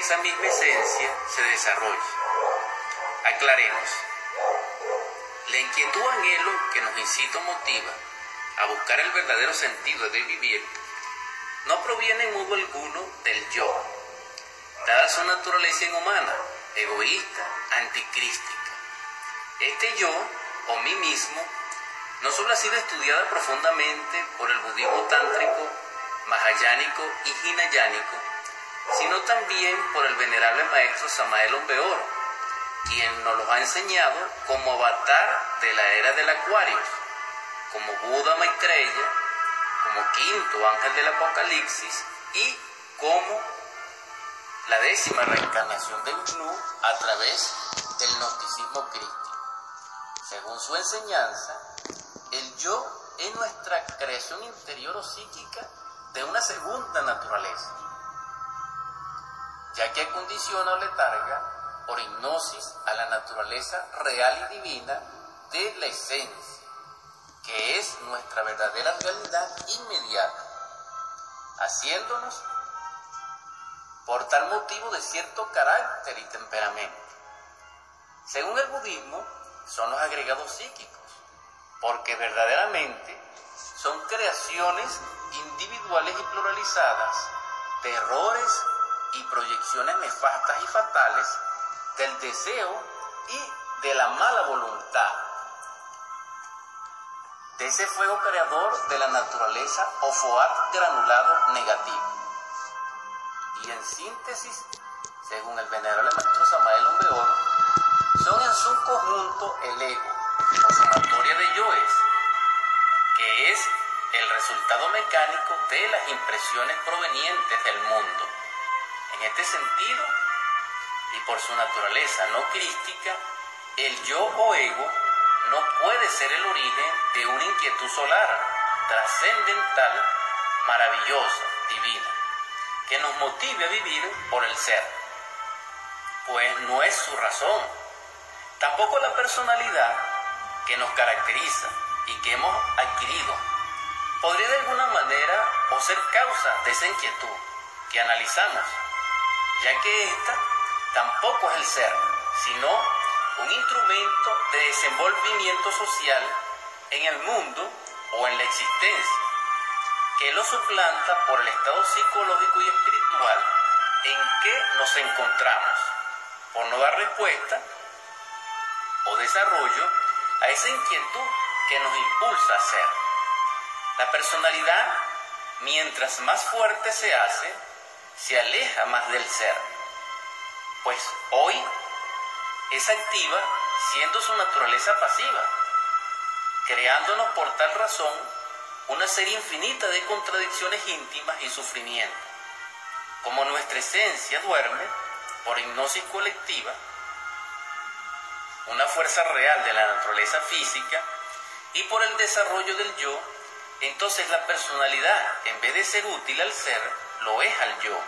esa misma esencia se desarrolle. Aclaremos. La inquietud anhelo que nos incita o motiva a buscar el verdadero sentido de vivir no proviene en modo alguno del yo, dada su naturaleza inhumana, egoísta, anticrística. Este yo, o mí mismo, no solo ha sido estudiada profundamente por el budismo tántrico, mahayánico y hinayánico, sino también por el venerable maestro Samael Ombeor, quien nos lo ha enseñado como avatar de la era del Acuario, como Buda Maitreya, como quinto ángel del Apocalipsis y como la décima reencarnación del Gnu a través del gnosticismo crístico. Según su enseñanza, el yo es nuestra creación interior o psíquica de una segunda naturaleza, ya que condiciona o letarga por hipnosis a la naturaleza real y divina de la esencia, que es nuestra verdadera realidad inmediata, haciéndonos por tal motivo de cierto carácter y temperamento. Según el budismo, son los agregados psíquicos, porque verdaderamente son creaciones individuales y pluralizadas de errores y proyecciones nefastas y fatales del deseo y de la mala voluntad, de ese fuego creador de la naturaleza o foar granulado negativo. Y en síntesis, según el venerable maestro Samael Ombeor, son en su conjunto el ego, o sumatoria de yoes, que es el resultado mecánico de las impresiones provenientes del mundo. En este sentido, y por su naturaleza no crística, el yo o ego no puede ser el origen de una inquietud solar, trascendental, maravillosa, divina, que nos motive a vivir por el ser, pues no es su razón, tampoco la personalidad que nos caracteriza y que hemos adquirido, podría de alguna manera o ser causa de esa inquietud que analizamos, ya que esta tampoco es el ser, sino un instrumento de desenvolvimiento social en el mundo o en la existencia, que lo suplanta por el estado psicológico y espiritual en que nos encontramos, por no dar respuesta o desarrollo a esa inquietud que nos impulsa a ser. La personalidad, mientras más fuerte se hace, se aleja más del ser. Pues hoy es activa siendo su naturaleza pasiva, creándonos por tal razón una serie infinita de contradicciones íntimas y sufrimiento. Como nuestra esencia duerme por hipnosis colectiva, una fuerza real de la naturaleza física y por el desarrollo del yo, entonces la personalidad, en vez de ser útil al ser, lo es al yo,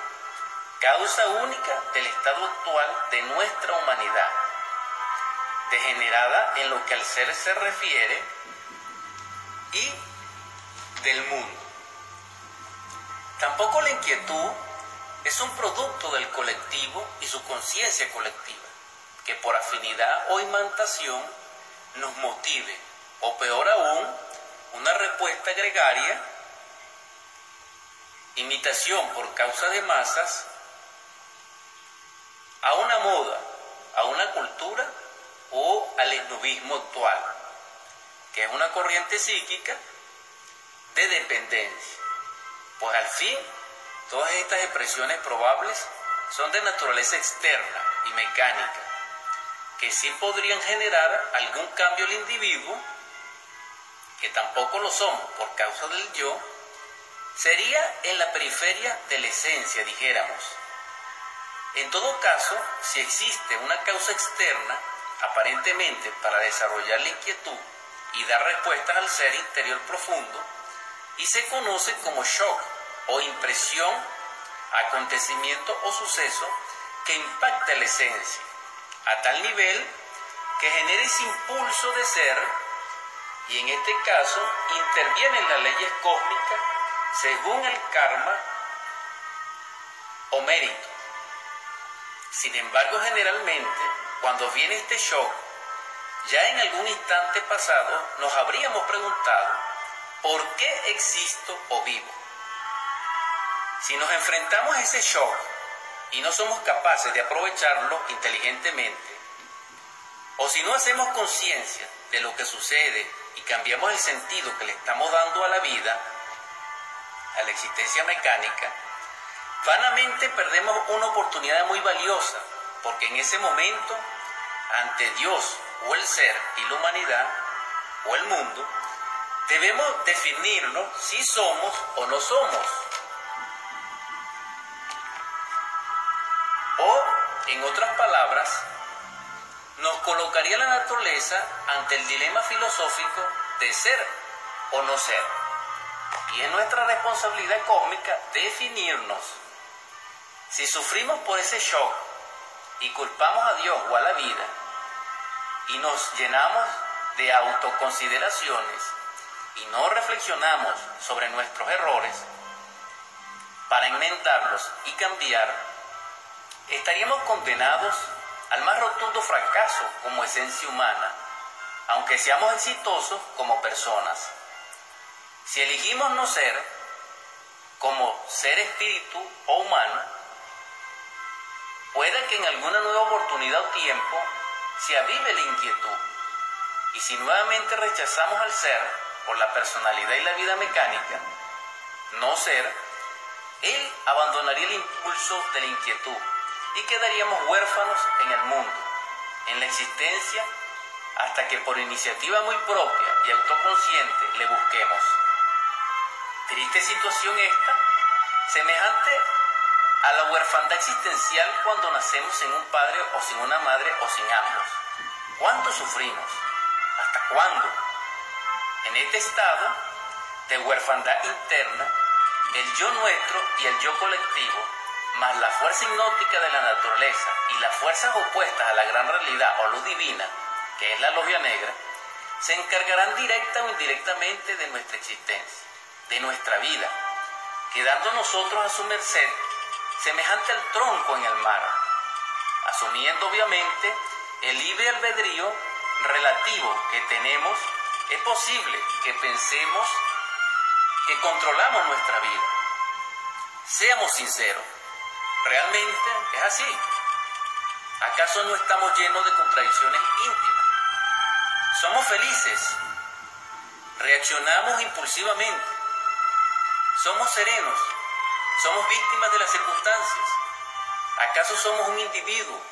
causa única del estado actual de nuestra humanidad degenerada en lo que al ser se refiere y del mundo. Tampoco la inquietud es un producto del colectivo y su conciencia colectiva, que por afinidad o imantación nos motive, o peor aún, una respuesta gregaria, imitación por causa de masas, a una moda, a una cultura o al esnobismo actual, que es una corriente psíquica de dependencia. Pues al fin, todas estas expresiones probables son de naturaleza externa y mecánica, que sí podrían generar algún cambio al individuo, que tampoco lo somos por causa del yo, sería en la periferia de la esencia, dijéramos. En todo caso, si existe una causa externa, aparentemente para desarrollar la inquietud y dar respuestas al ser interior profundo, y se conoce como shock o impresión, acontecimiento o suceso que impacta la esencia, a tal nivel que genera ese impulso de ser y en este caso intervienen las leyes cósmicas según el karma o mérito, Sin embargo, generalmente, cuando viene este shock, ya en algún instante pasado nos habríamos preguntado, ¿por qué existo o vivo? Si nos enfrentamos a ese shock y no somos capaces de aprovecharlo inteligentemente, o si no hacemos conciencia de lo que sucede y cambiamos el sentido que le estamos dando a la vida, a la existencia mecánica, vanamente perdemos una oportunidad muy valiosa, porque en ese momento, ante Dios o el ser y la humanidad o el mundo, debemos definirnos si somos o no somos. O, en otras palabras, nos colocaría la naturaleza ante el dilema filosófico de ser o no ser. Y es nuestra responsabilidad cósmica definirnos. Si sufrimos por ese shock y culpamos a Dios o a la vida y nos llenamos de autoconsideraciones y no reflexionamos sobre nuestros errores para enmendarlos y cambiar, estaríamos condenados al más rotundo fracaso como esencia humana, aunque seamos exitosos como personas. Si elegimos no ser como ser espíritu o humano, puede que en alguna nueva oportunidad o tiempo se avive la inquietud. Y si nuevamente rechazamos al ser por la personalidad y la vida mecánica, no ser, él abandonaría el impulso de la inquietud y quedaríamos huérfanos en el mundo, en la existencia, hasta que por iniciativa muy propia y autoconsciente le busquemos. Triste situación esta, semejante a la huerfandad existencial cuando nacemos sin un padre o sin una madre o sin ambos. ¿Cuánto sufrimos? ¿Hasta cuándo? En este estado de huerfandad interna, el yo nuestro y el yo colectivo más la fuerza hipnótica de la naturaleza y las fuerzas opuestas a la gran realidad o luz divina, que es la logia negra, se encargarán directa o indirectamente de nuestra existencia, de nuestra vida, quedando nosotros a su merced, semejante al tronco en el mar, asumiendo obviamente el libre albedrío relativo que tenemos, es posible que pensemos que controlamos nuestra vida. Seamos sinceros, ¿Realmente es así? ¿Acaso no estamos llenos de contradicciones íntimas? ¿Somos felices? ¿Reaccionamos impulsivamente? ¿Somos serenos? ¿Somos víctimas de las circunstancias? ¿Acaso somos un individuo?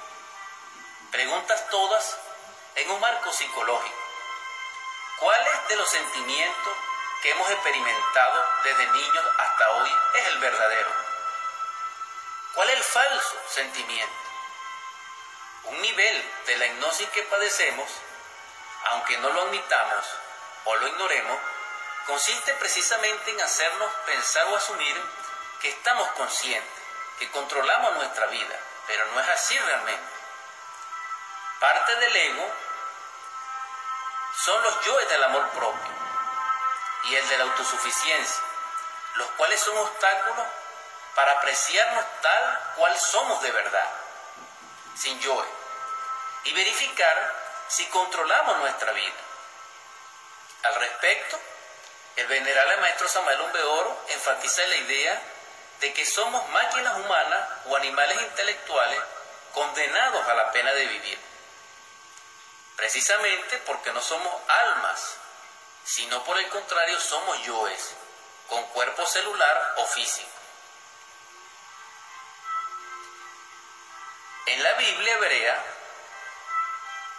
Preguntas todas en un marco psicológico. ¿Cuáles de los sentimientos que hemos experimentado desde niños hasta hoy es el verdadero? ¿Cuál es el falso sentimiento? Un nivel de la hipnosis que padecemos, aunque no lo admitamos o lo ignoremos, consiste precisamente en hacernos pensar o asumir que estamos conscientes, que controlamos nuestra vida, pero no es así realmente. Parte del ego son los yoes del amor propio y el de la autosuficiencia, los cuales son obstáculos para apreciarnos tal cual somos de verdad, sin yo, y verificar si controlamos nuestra vida. Al respecto, el venerable maestro Samuel Umbeoro enfatiza la idea de que somos máquinas humanas o animales intelectuales condenados a la pena de vivir. Precisamente porque no somos almas, sino por el contrario somos yoes, con cuerpo celular o físico. En la Biblia hebrea,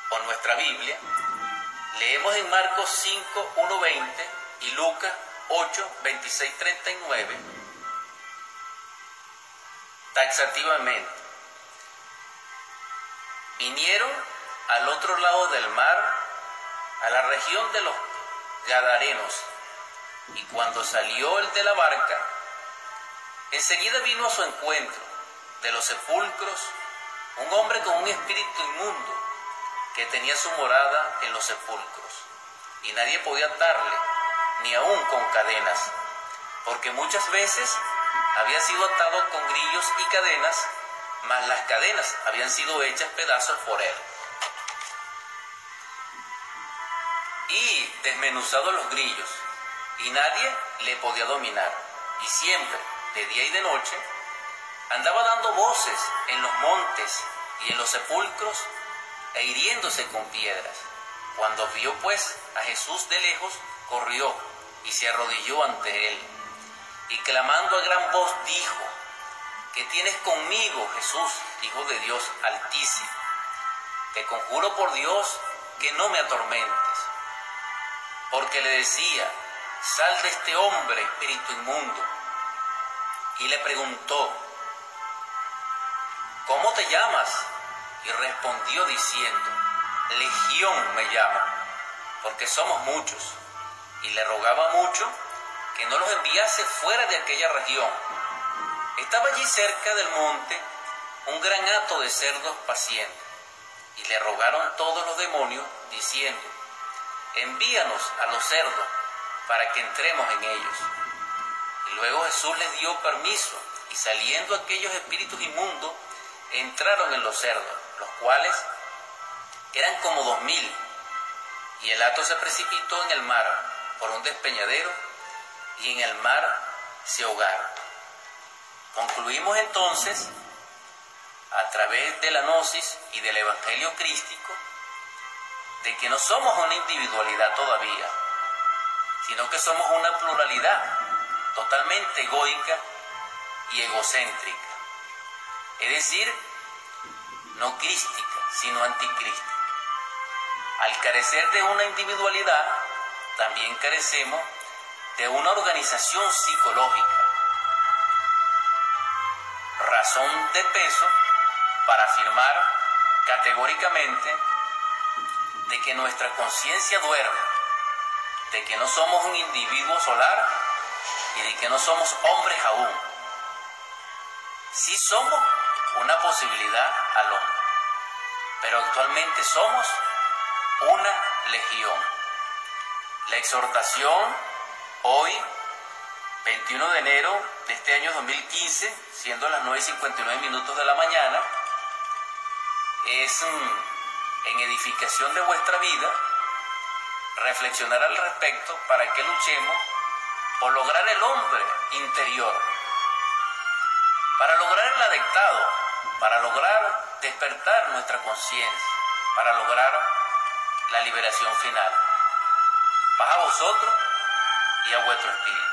o nuestra Biblia, leemos en Marcos 5, 1, 20 y Lucas 8, 26, 39, taxativamente. Vinieron al otro lado del mar, a la región de los Gadarenos, y cuando salió el de la barca, enseguida vino a su encuentro de los sepulcros un hombre con un espíritu inmundo que tenía su morada en los sepulcros y nadie podía atarle, ni aun con cadenas, porque muchas veces había sido atado con grillos y cadenas mas las cadenas habían sido hechas pedazos por él. Y desmenuzados los grillos, y nadie le podía dominar, y siempre, de día y de noche, andaba dando voces en los montes y en los sepulcros e hiriéndose con piedras. Cuando vio pues a Jesús de lejos, corrió y se arrodilló ante él. Y clamando a gran voz dijo, ¿qué tienes conmigo, Jesús, Hijo de Dios Altísimo? Te conjuro por Dios que no me atormentes. Porque le decía, sal de este hombre, espíritu inmundo. Y le preguntó, ¿cómo te llamas? Y respondió diciendo, Legión me llama, porque somos muchos. Y le rogaba mucho que no los enviase fuera de aquella región. Estaba allí cerca del monte un gran hato de cerdos pacientes, y le rogaron todos los demonios, diciendo, envíanos a los cerdos para que entremos en ellos. Y luego Jesús les dio permiso, y saliendo aquellos espíritus inmundos, entraron en los cerdos, los cuales eran como dos mil, y el hato se precipitó en el mar por un despeñadero, y en el mar se ahogaron. Concluimos entonces, a través de la gnosis y del Evangelio crístico, de que no somos una individualidad todavía, sino que somos una pluralidad totalmente egoica y egocéntrica. Es decir, no crística, sino anticrística. Al carecer de una individualidad, también carecemos de una organización psicológica. Razón de peso para afirmar categóricamente de que nuestra conciencia duerme, de que no somos un individuo solar y de que no somos hombres aún. Sí somos una posibilidad al hombre, pero actualmente somos una legión. La exhortación hoy, 21 de enero de este año 2015, siendo las 9.59 minutos de la mañana, es en edificación de vuestra vida, reflexionar al respecto para que luchemos por lograr el hombre interior, para lograr el adectado, para lograr despertar nuestra conciencia, para lograr la liberación final. Paz a vosotros y a vuestro espíritu.